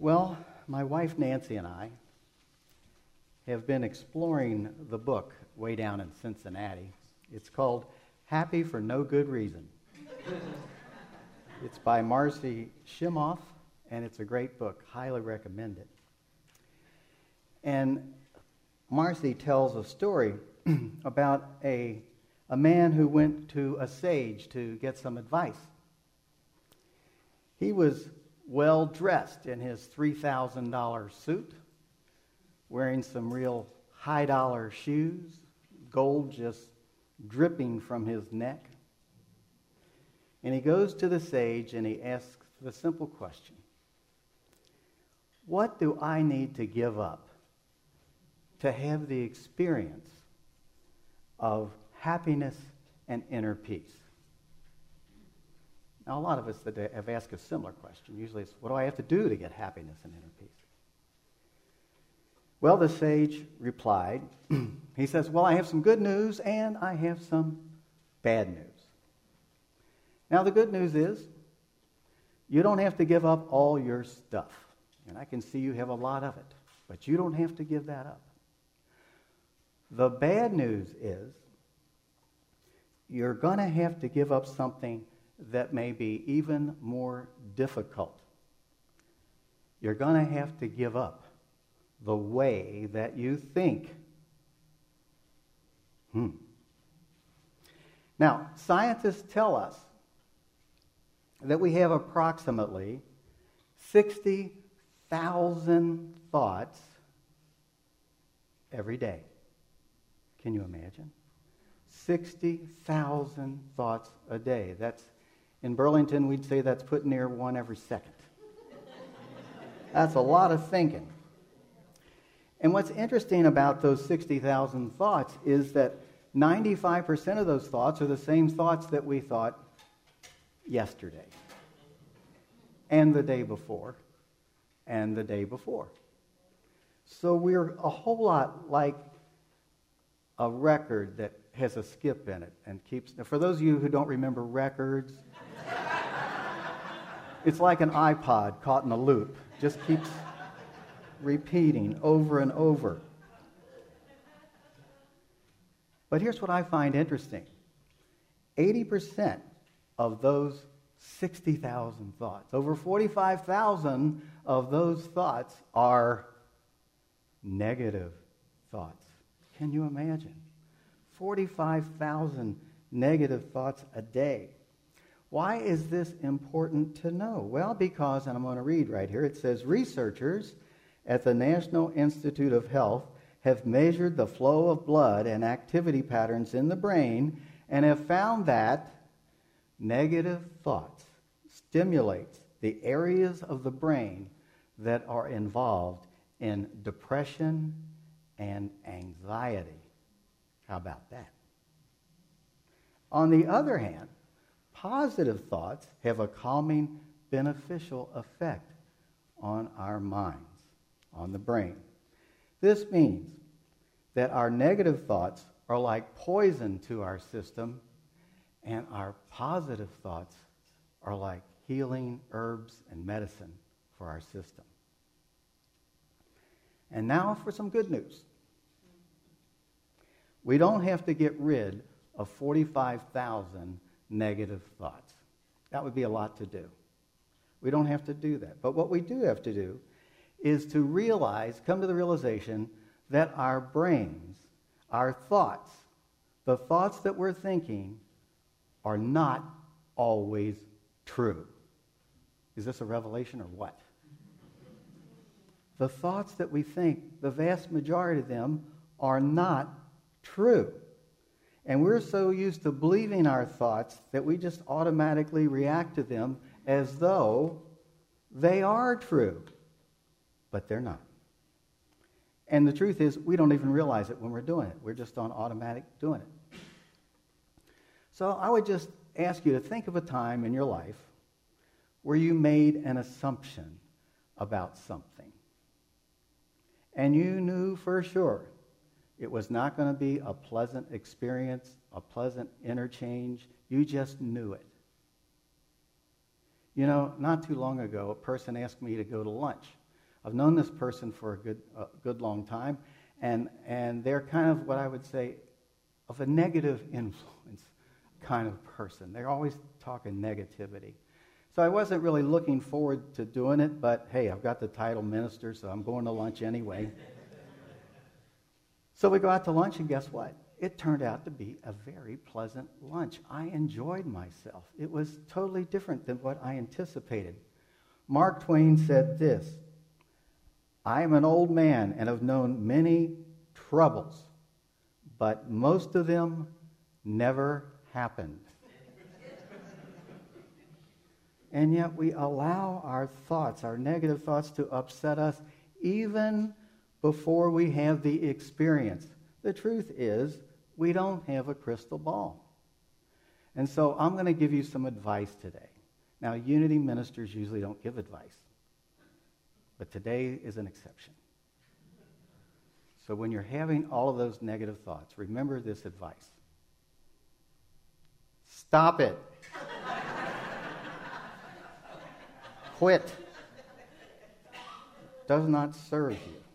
Well, my wife Nancy and I have been exploring the book way down in Cincinnati. It's called Happy for No Good Reason. it's by Marcy Shimoff, and it's a great book. Highly recommend it. And Marcy tells a story about a, a man who went to a sage to get some advice. He was well dressed in his $3,000 suit, wearing some real high dollar shoes, gold just dripping from his neck. And he goes to the sage and he asks the simple question What do I need to give up to have the experience of happiness and inner peace? Now, a lot of us that have asked a similar question. Usually it's, what do I have to do to get happiness and inner peace? Well, the sage replied, he says, Well, I have some good news and I have some bad news. Now, the good news is you don't have to give up all your stuff. And I can see you have a lot of it, but you don't have to give that up. The bad news is you're going to have to give up something that may be even more difficult. You're going to have to give up the way that you think. Hmm. Now, scientists tell us that we have approximately 60,000 thoughts every day. Can you imagine? 60,000 thoughts a day. That's in Burlington, we'd say that's putting near one every second. That's a lot of thinking. And what's interesting about those 60,000 thoughts is that 95% of those thoughts are the same thoughts that we thought yesterday, and the day before, and the day before. So we're a whole lot like a record that has a skip in it and keeps. For those of you who don't remember records, it's like an iPod caught in a loop, just keeps repeating over and over. But here's what I find interesting 80% of those 60,000 thoughts, over 45,000 of those thoughts are negative thoughts. Can you imagine? 45,000 negative thoughts a day. Why is this important to know? Well, because, and I'm going to read right here, it says researchers at the National Institute of Health have measured the flow of blood and activity patterns in the brain and have found that negative thoughts stimulates the areas of the brain that are involved in depression and anxiety. How about that? On the other hand, positive thoughts have a calming, beneficial effect on our minds, on the brain. This means that our negative thoughts are like poison to our system, and our positive thoughts are like healing herbs and medicine for our system. And now for some good news. We don't have to get rid of 45,000 negative thoughts. That would be a lot to do. We don't have to do that. But what we do have to do is to realize, come to the realization that our brains, our thoughts, the thoughts that we're thinking, are not always true. Is this a revelation or what? The thoughts that we think, the vast majority of them, are not true. And we're so used to believing our thoughts that we just automatically react to them as though they are true. But they're not. And the truth is, we don't even realize it when we're doing it. We're just on automatic doing it. So I would just ask you to think of a time in your life where you made an assumption about something. And you knew for sure it was not going to be a pleasant experience, a pleasant interchange. You just knew it. You know, not too long ago, a person asked me to go to lunch I've known this person for a good, a good long time, and, and they're kind of what I would say of a negative influence kind of person. They're always talking negativity. So I wasn't really looking forward to doing it, but hey, I've got the title minister, so I'm going to lunch anyway. So we go out to lunch, and guess what? It turned out to be a very pleasant lunch. I enjoyed myself. It was totally different than what I anticipated. Mark Twain said this I am an old man and have known many troubles, but most of them never happened. and yet we allow our thoughts, our negative thoughts, to upset us even before we have the experience. The truth is, we don't have a crystal ball. And so I'm going to give you some advice today. Now, unity ministers usually don't give advice, but today is an exception. So when you're having all of those negative thoughts, remember this advice stop it. Quit. Does not serve you.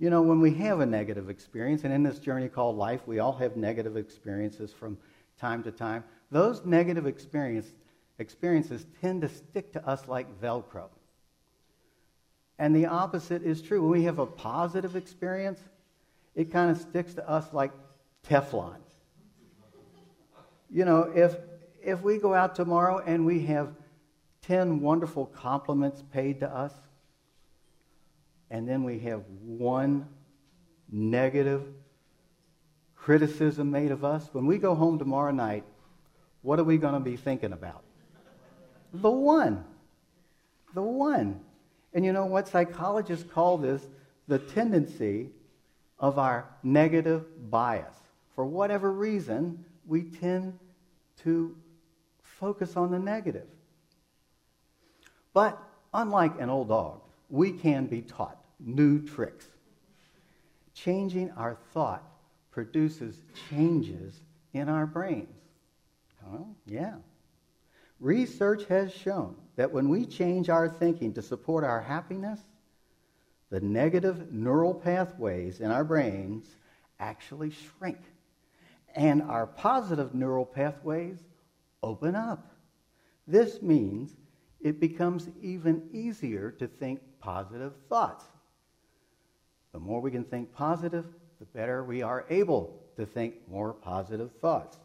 You know, when we have a negative experience, and in this journey called life, we all have negative experiences from time to time, those negative experience, experiences tend to stick to us like Velcro. And the opposite is true. When we have a positive experience, it kind of sticks to us like Teflon. You know, if, if we go out tomorrow and we have 10 wonderful compliments paid to us, and then we have one negative criticism made of us, when we go home tomorrow night, what are we going to be thinking about? The one. The one. And you know what? Psychologists call this the tendency of our negative bias. For whatever reason, we tend to focus on the negative. But unlike an old dog, we can be taught new tricks. Changing our thought produces changes in our brains. Yeah. Research has shown that when we change our thinking to support our happiness, the negative neural pathways in our brains actually shrink. And our positive neural pathways open up. This means it becomes even easier to think positive thoughts. The more we can think positive, the better we are able to think more positive thoughts.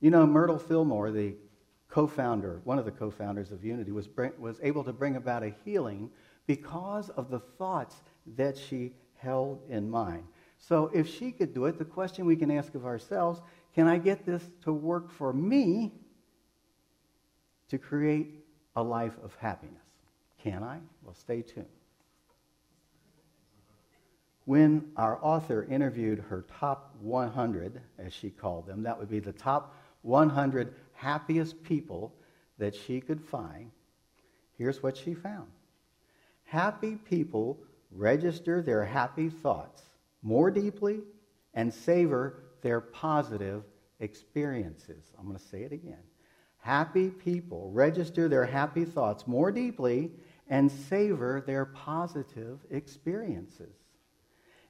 You know, Myrtle Fillmore, the co founder, one of the co founders of Unity, was, was able to bring about a healing because of the thoughts that she held in mind. So if she could do it, the question we can ask of ourselves can I get this to work for me to create a life of happiness? Can I? Well, stay tuned. When our author interviewed her top 100, as she called them, that would be the top 100 happiest people that she could find, here's what she found. Happy people register their happy thoughts more deeply and savor their positive experiences. I'm going to say it again. Happy people register their happy thoughts more deeply and savor their positive experiences.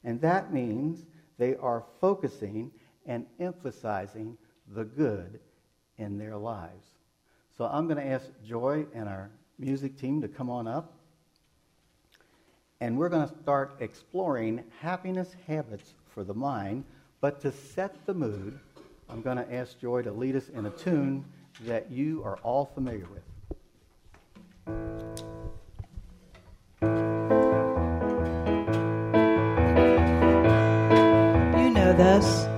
And that means they are focusing and emphasizing the good in their lives. So I'm going to ask Joy and our music team to come on up. And we're going to start exploring happiness habits for the mind. But to set the mood, I'm going to ask Joy to lead us in a tune that you are all familiar with. You know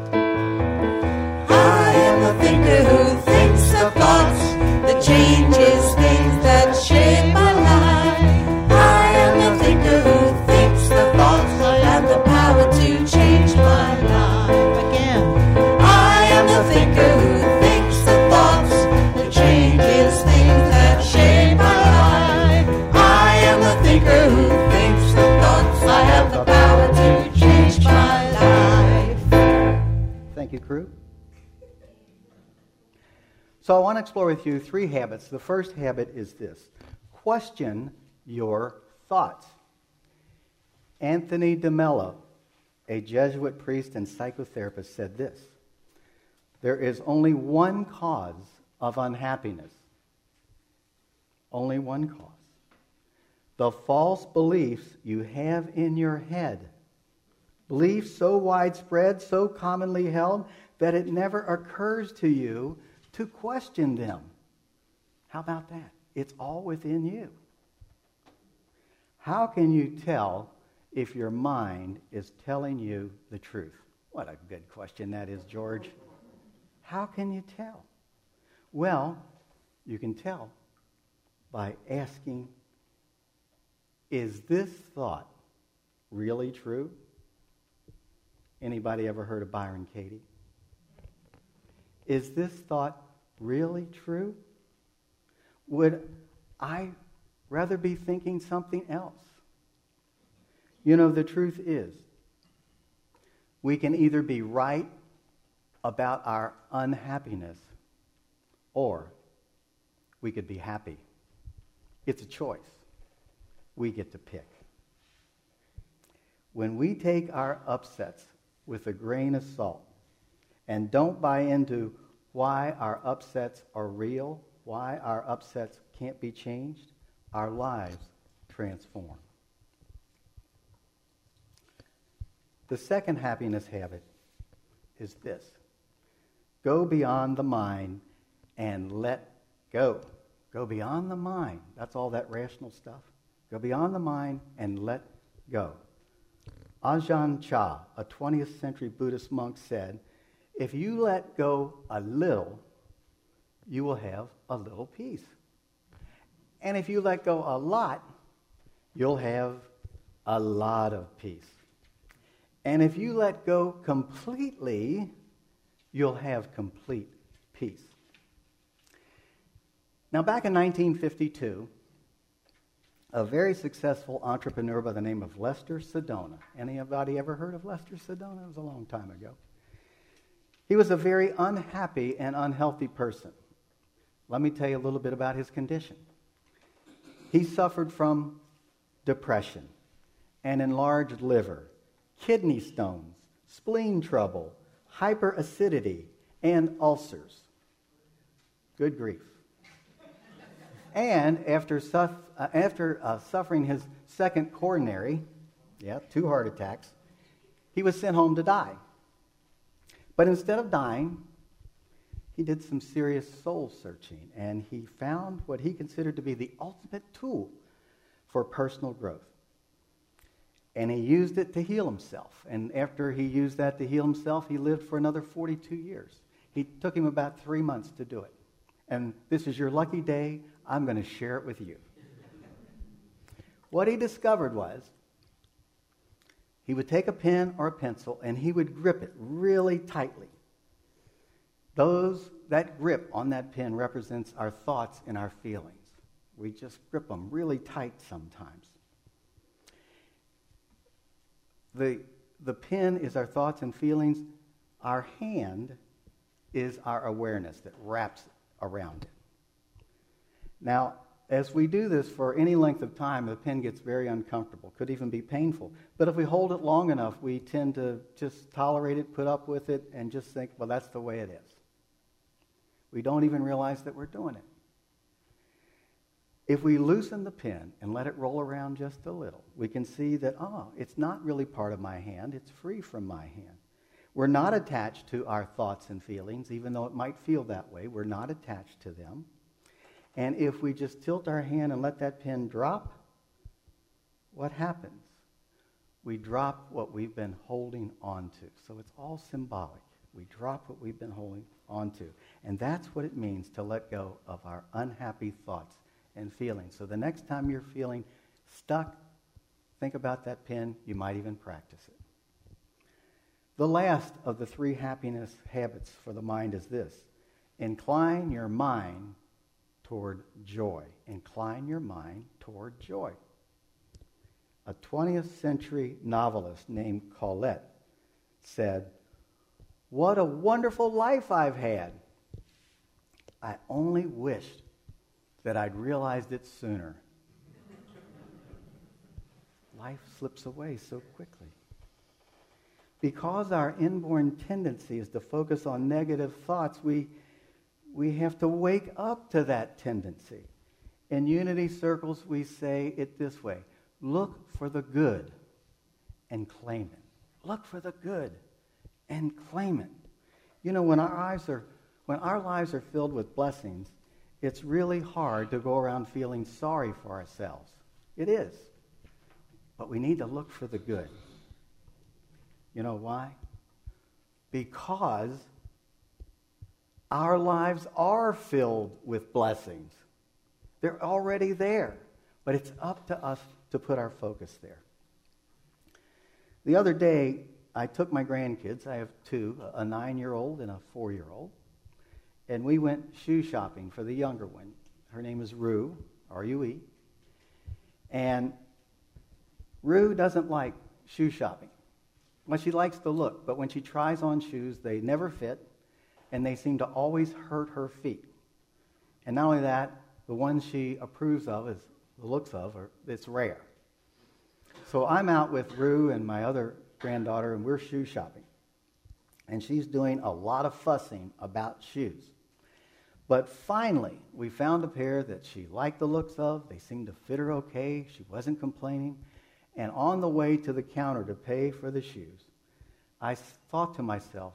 So I want to explore with you three habits. The first habit is this question your thoughts. Anthony DeMello, a Jesuit priest and psychotherapist, said this There is only one cause of unhappiness. Only one cause. The false beliefs you have in your head. Beliefs so widespread, so commonly held, that it never occurs to you to question them. How about that? It's all within you. How can you tell if your mind is telling you the truth? What a good question that is, George. How can you tell? Well, you can tell by asking, is this thought really true? Anybody ever heard of Byron Katie? Is this thought really true? Would I rather be thinking something else? You know, the truth is, we can either be right about our unhappiness or we could be happy. It's a choice. We get to pick. When we take our upsets with a grain of salt and don't buy into why our upsets are real, why our upsets can't be changed, our lives transform. The second happiness habit is this go beyond the mind and let go. Go beyond the mind. That's all that rational stuff. Go beyond the mind and let go. Ajahn Chah, a 20th century Buddhist monk, said, If you let go a little, you will have a little peace. And if you let go a lot, you'll have a lot of peace. And if you let go completely, you'll have complete peace. Now, back in 1952, a very successful entrepreneur by the name of Lester Sedona. Anybody ever heard of Lester Sedona? It was a long time ago. He was a very unhappy and unhealthy person. Let me tell you a little bit about his condition. He suffered from depression, an enlarged liver, kidney stones, spleen trouble, hyperacidity, and ulcers. Good grief. and after, uh, after uh, suffering his second coronary, yeah, two heart attacks, he was sent home to die. But instead of dying, he did some serious soul searching and he found what he considered to be the ultimate tool for personal growth and he used it to heal himself. And after he used that to heal himself, he lived for another 42 years. He took him about three months to do it. And this is your lucky day. I'm going to share it with you. what he discovered was he would take a pen or a pencil and he would grip it really tightly. Those, that grip on that pen represents our thoughts and our feelings. We just grip them really tight sometimes. The, the pen is our thoughts and feelings. Our hand is our awareness that wraps around it. Now, as we do this for any length of time, the pen gets very uncomfortable, could even be painful. But if we hold it long enough, we tend to just tolerate it, put up with it, and just think, well, that's the way it is. We don't even realize that we're doing it. If we loosen the pen and let it roll around just a little, we can see that, oh, it's not really part of my hand, it's free from my hand. We're not attached to our thoughts and feelings, even though it might feel that way. We're not attached to them. And if we just tilt our hand and let that pen drop, what happens? We drop what we've been holding on to. So it's all symbolic. We drop what we've been holding on to. And that's what it means to let go of our unhappy thoughts and feelings. So the next time you're feeling stuck, think about that pen. You might even practice it. The last of the three happiness habits for the mind is this incline your mind toward joy. Incline your mind toward joy. A 20th century novelist named Colette said, What a wonderful life I've had. I only wished that I'd realized it sooner. life slips away so quickly. Because our inborn tendency is to focus on negative thoughts, we, we have to wake up to that tendency. In unity circles, we say it this way look for the good and claim it. Look for the good and claim it. You know, when our eyes are when our lives are filled with blessings, it's really hard to go around feeling sorry for ourselves. It is. But we need to look for the good. You know why? Because our lives are filled with blessings. They're already there. But it's up to us to put our focus there. The other day, I took my grandkids, I have two, a nine year old and a four year old, and we went shoe shopping for the younger one. Her name is Rue, R U E. And Rue doesn't like shoe shopping. Well, she likes to look, but when she tries on shoes, they never fit, and they seem to always hurt her feet. And not only that, the ones she approves of, is the looks of, are, it's rare. So I'm out with Rue and my other granddaughter, and we're shoe shopping. And she's doing a lot of fussing about shoes. But finally, we found a pair that she liked the looks of. They seemed to fit her okay. She wasn't complaining. And on the way to the counter to pay for the shoes, I thought to myself,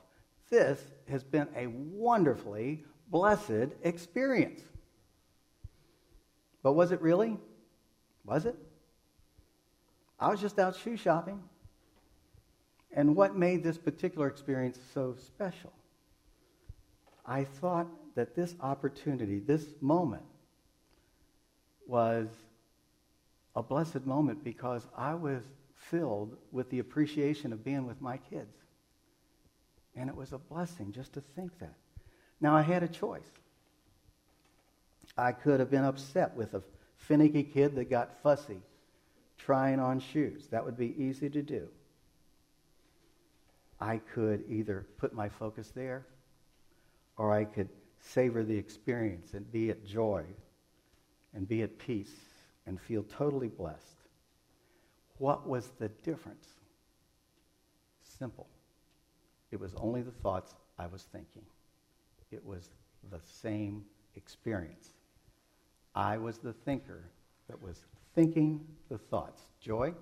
this has been a wonderfully blessed experience. But was it really? Was it? I was just out shoe shopping. And what made this particular experience so special? I thought that this opportunity, this moment, was a blessed moment because I was filled with the appreciation of being with my kids. And it was a blessing just to think that. Now, I had a choice. I could have been upset with a finicky kid that got fussy trying on shoes. That would be easy to do. I could either put my focus there or I could savor the experience and be at joy and be at peace and feel totally blessed. What was the difference? Simple. It was only the thoughts I was thinking. It was the same experience. I was the thinker that was thinking the thoughts. Joy?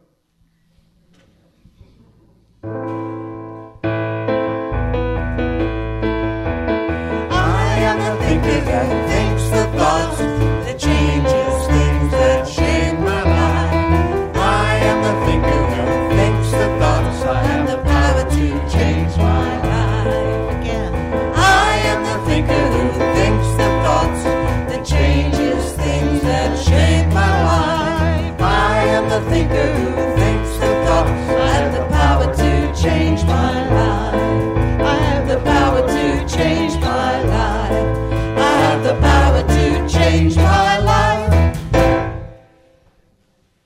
thinker who thinks the thoughts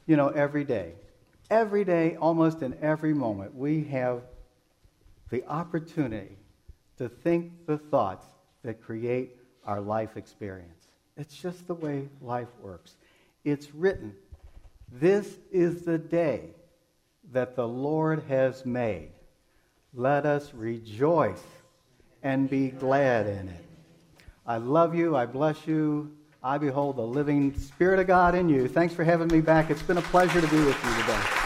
You know, every day, every day, almost in every moment, we have the opportunity to think the thoughts that create our life experience. It's just the way life works. It's written, This is the day that the Lord has made. Let us rejoice and be glad in it. I love you. I bless you. I behold the living Spirit of God in you. Thanks for having me back. It's been a pleasure to be with you today.